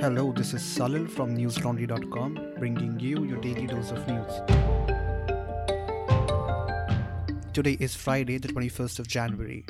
Hello, this is Salil from newslaundry.com bringing you your daily dose of news. Today is Friday, the 21st of January.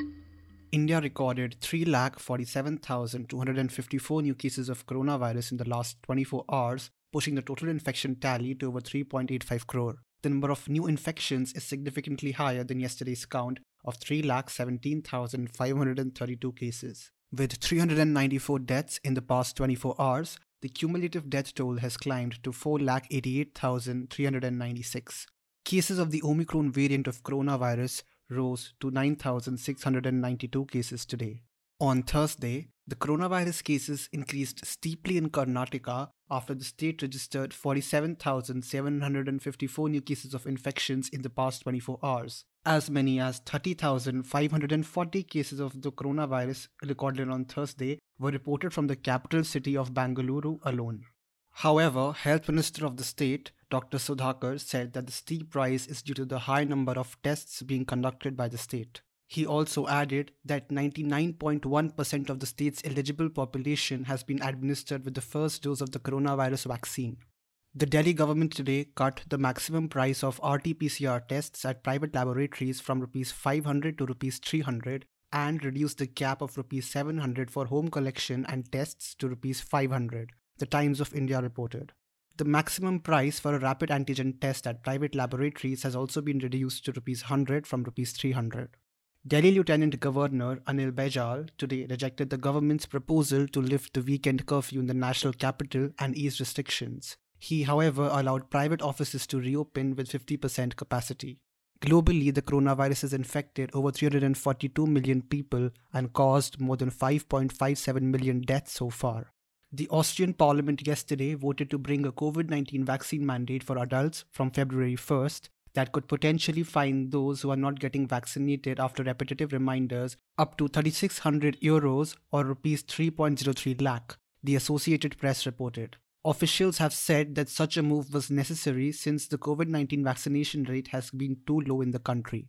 India recorded 3,47,254 new cases of coronavirus in the last 24 hours, pushing the total infection tally to over 3.85 crore. The number of new infections is significantly higher than yesterday's count of 3,17,532 cases. With 394 deaths in the past 24 hours, the cumulative death toll has climbed to 4,88,396. Cases of the Omicron variant of coronavirus rose to 9,692 cases today. On Thursday, the coronavirus cases increased steeply in Karnataka after the state registered 47,754 new cases of infections in the past 24 hours. As many as 30,540 cases of the coronavirus recorded on Thursday were reported from the capital city of Bangalore alone. However, Health Minister of the state, Dr. Sudhakar, said that the steep rise is due to the high number of tests being conducted by the state. He also added that 99.1% of the state's eligible population has been administered with the first dose of the coronavirus vaccine. The Delhi government today cut the maximum price of RT-PCR tests at private laboratories from rupees 500 to rupees 300 and reduced the cap of rupees 700 for home collection and tests to rupees 500, the Times of India reported. The maximum price for a rapid antigen test at private laboratories has also been reduced to rupees 100 from rupees 300. Delhi Lieutenant Governor Anil Baijal today rejected the government's proposal to lift the weekend curfew in the national capital and ease restrictions. He, however, allowed private offices to reopen with 50% capacity. Globally, the coronavirus has infected over 342 million people and caused more than 5.57 million deaths so far. The Austrian parliament yesterday voted to bring a COVID 19 vaccine mandate for adults from February 1st that could potentially fine those who are not getting vaccinated after repetitive reminders up to 3600 euros or rupees 3.03 lakh, the Associated Press reported. Officials have said that such a move was necessary since the COVID 19 vaccination rate has been too low in the country.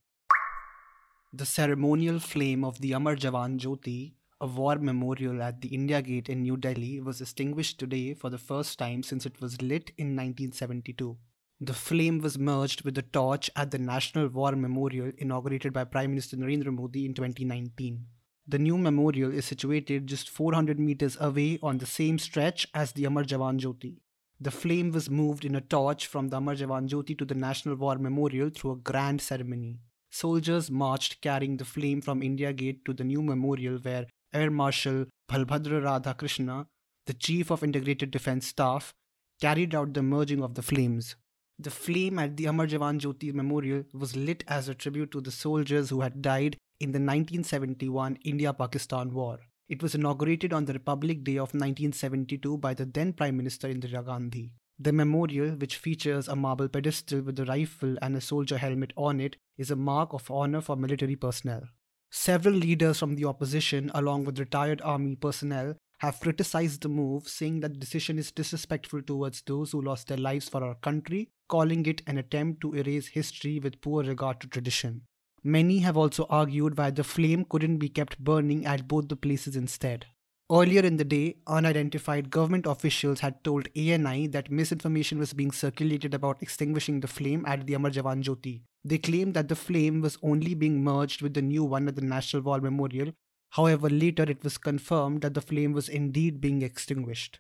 The ceremonial flame of the Amar Jawan Jyoti, a war memorial at the India Gate in New Delhi, was extinguished today for the first time since it was lit in 1972. The flame was merged with the torch at the National War Memorial inaugurated by Prime Minister Narendra Modi in 2019. The new memorial is situated just 400 meters away on the same stretch as the Amar Jawan Jyoti. The flame was moved in a torch from the Amar Jawan Jyoti to the National War Memorial through a grand ceremony. Soldiers marched carrying the flame from India Gate to the new memorial where Air Marshal Balbhadra Radhakrishna, the Chief of Integrated Defense Staff, carried out the merging of the flames. The flame at the Amar Jawan Jyoti Memorial was lit as a tribute to the soldiers who had died in the 1971 India Pakistan War. It was inaugurated on the Republic Day of 1972 by the then Prime Minister Indira Gandhi. The memorial, which features a marble pedestal with a rifle and a soldier helmet on it, is a mark of honor for military personnel. Several leaders from the opposition, along with retired army personnel, have criticized the move, saying that the decision is disrespectful towards those who lost their lives for our country, calling it an attempt to erase history with poor regard to tradition. Many have also argued why the flame couldn't be kept burning at both the places instead. Earlier in the day, unidentified government officials had told ANI that misinformation was being circulated about extinguishing the flame at the Amar Jawan Jyoti. They claimed that the flame was only being merged with the new one at the National War Memorial However, later it was confirmed that the flame was indeed being extinguished.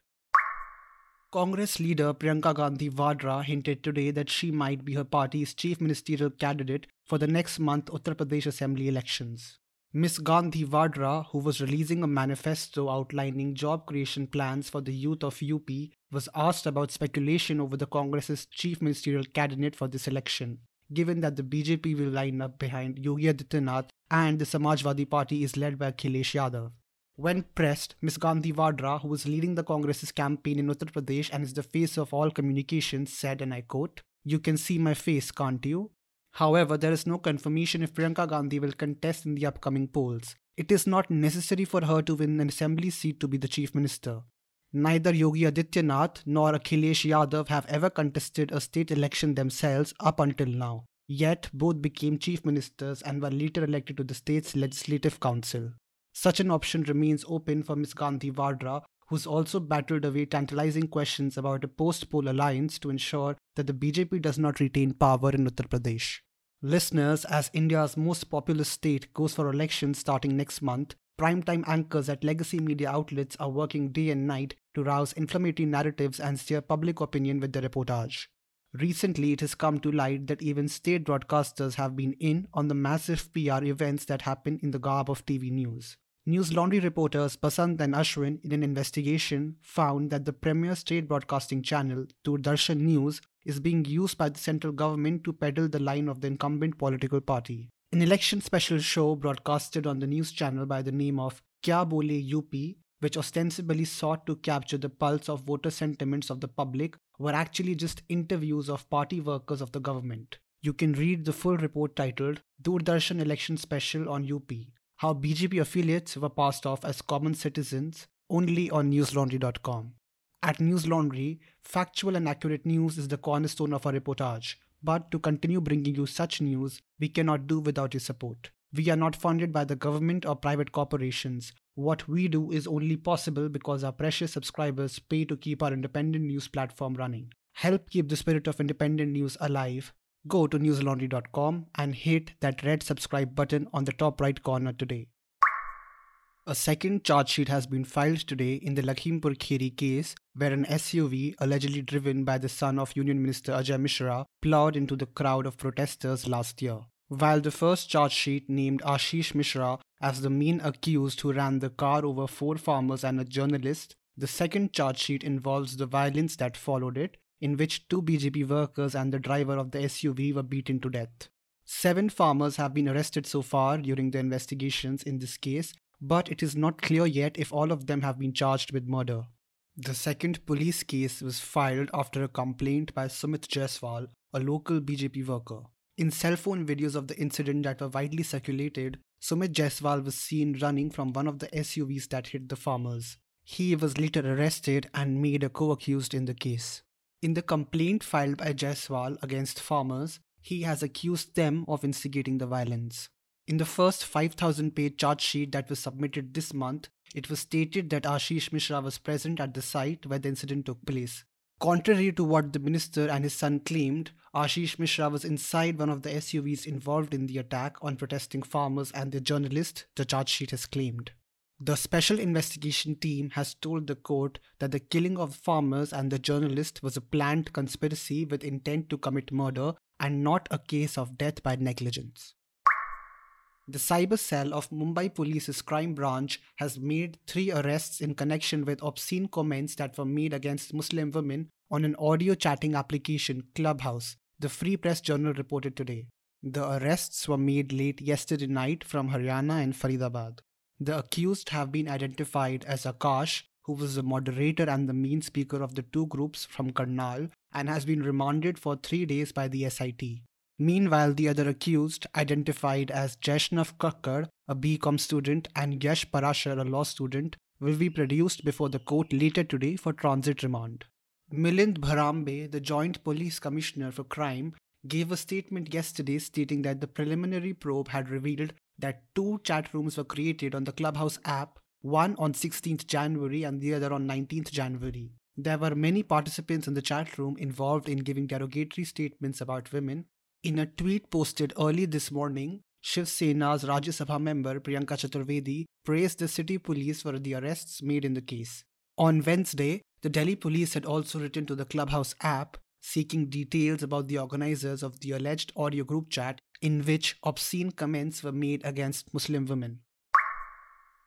Congress leader Priyanka Gandhi Vadra hinted today that she might be her party's chief ministerial candidate for the next month Uttar Pradesh Assembly elections. Ms. Gandhi Vadra, who was releasing a manifesto outlining job creation plans for the youth of UP, was asked about speculation over the Congress's chief ministerial candidate for this election given that the BJP will line up behind Yogi Adityanath and the Samajwadi Party is led by Akhilesh Yadav. When pressed, Ms. Gandhi Vadra, who was leading the Congress's campaign in Uttar Pradesh and is the face of all communications, said, and I quote, You can see my face, can't you? However, there is no confirmation if Priyanka Gandhi will contest in the upcoming polls. It is not necessary for her to win an assembly seat to be the chief minister. Neither Yogi Adityanath nor Akhilesh Yadav have ever contested a state election themselves up until now. Yet, both became chief ministers and were later elected to the state's legislative council. Such an option remains open for Ms. Gandhi Vadra, who's also battled away tantalizing questions about a post poll alliance to ensure that the BJP does not retain power in Uttar Pradesh. Listeners, as India's most populous state goes for elections starting next month, primetime anchors at legacy media outlets are working day and night to rouse inflammatory narratives and steer public opinion with their reportage. Recently, it has come to light that even state broadcasters have been in on the massive PR events that happen in the garb of TV news. News Laundry reporters Basant and Ashwin, in an investigation, found that the premier state broadcasting channel, Doordarshan News, is being used by the central government to peddle the line of the incumbent political party. An election special show broadcasted on the news channel by the name of Kya Bole UP, which ostensibly sought to capture the pulse of voter sentiments of the public, were actually just interviews of party workers of the government. You can read the full report titled Doordarshan Election Special on UP How BJP Affiliates Were Passed Off as Common Citizens only on newslaundry.com. At Newslaundry, factual and accurate news is the cornerstone of our reportage. But to continue bringing you such news, we cannot do without your support. We are not funded by the government or private corporations. What we do is only possible because our precious subscribers pay to keep our independent news platform running. Help keep the spirit of independent news alive. Go to newslaundry.com and hit that red subscribe button on the top right corner today. A second charge sheet has been filed today in the Lakhimpur Kheri case, where an SUV, allegedly driven by the son of Union Minister Ajay Mishra, plowed into the crowd of protesters last year. While the first charge sheet named Ashish Mishra as the main accused who ran the car over four farmers and a journalist, the second charge sheet involves the violence that followed it, in which two BJP workers and the driver of the SUV were beaten to death. Seven farmers have been arrested so far during the investigations in this case, but it is not clear yet if all of them have been charged with murder. The second police case was filed after a complaint by Sumit Jaiswal, a local BJP worker. In cell phone videos of the incident that were widely circulated, Sumit Jaiswal was seen running from one of the SUVs that hit the farmers. He was later arrested and made a co accused in the case. In the complaint filed by Jaiswal against farmers, he has accused them of instigating the violence. In the first 5000 page charge sheet that was submitted this month, it was stated that Ashish Mishra was present at the site where the incident took place. Contrary to what the minister and his son claimed, Ashish Mishra was inside one of the SUVs involved in the attack on protesting farmers and the journalist, the charge sheet has claimed. The special investigation team has told the court that the killing of farmers and the journalist was a planned conspiracy with intent to commit murder and not a case of death by negligence. The cyber cell of Mumbai Police's crime branch has made three arrests in connection with obscene comments that were made against Muslim women on an audio chatting application, Clubhouse, the Free Press Journal reported today. The arrests were made late yesterday night from Haryana and Faridabad. The accused have been identified as Akash, who was the moderator and the main speaker of the two groups from Karnal, and has been remanded for three days by the SIT. Meanwhile, the other accused, identified as Jaishnav Kakkar, a BCom student, and Yash Parashar, a law student, will be produced before the court later today for transit remand. Milind Bharambe, the Joint Police Commissioner for Crime, gave a statement yesterday stating that the preliminary probe had revealed that two chat rooms were created on the Clubhouse app, one on 16th January and the other on 19th January. There were many participants in the chat room involved in giving derogatory statements about women, in a tweet posted early this morning, Shiv Sena's Rajya Sabha member Priyanka Chaturvedi praised the city police for the arrests made in the case. On Wednesday, the Delhi police had also written to the Clubhouse app seeking details about the organizers of the alleged audio group chat in which obscene comments were made against Muslim women.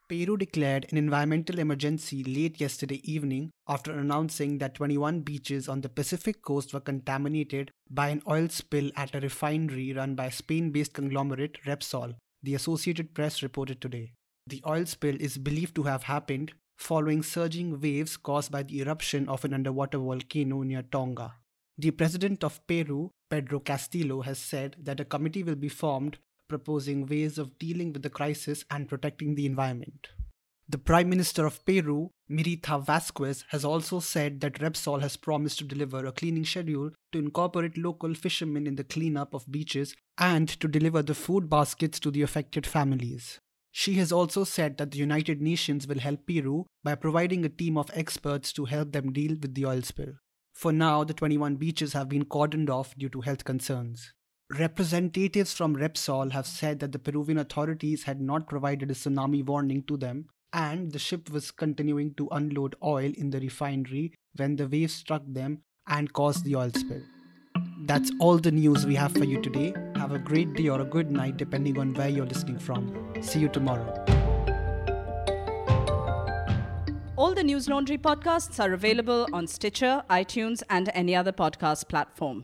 Peru declared an environmental emergency late yesterday evening after announcing that 21 beaches on the Pacific coast were contaminated by an oil spill at a refinery run by Spain based conglomerate Repsol, the Associated Press reported today. The oil spill is believed to have happened following surging waves caused by the eruption of an underwater volcano near Tonga. The president of Peru, Pedro Castillo, has said that a committee will be formed proposing ways of dealing with the crisis and protecting the environment. The Prime Minister of Peru, Mirtha Vasquez, has also said that Repsol has promised to deliver a cleaning schedule to incorporate local fishermen in the cleanup of beaches and to deliver the food baskets to the affected families. She has also said that the United Nations will help Peru by providing a team of experts to help them deal with the oil spill. For now, the 21 beaches have been cordoned off due to health concerns. Representatives from Repsol have said that the Peruvian authorities had not provided a tsunami warning to them and the ship was continuing to unload oil in the refinery when the waves struck them and caused the oil spill. That's all the news we have for you today. Have a great day or a good night depending on where you're listening from. See you tomorrow. All the News Laundry podcasts are available on Stitcher, iTunes, and any other podcast platform.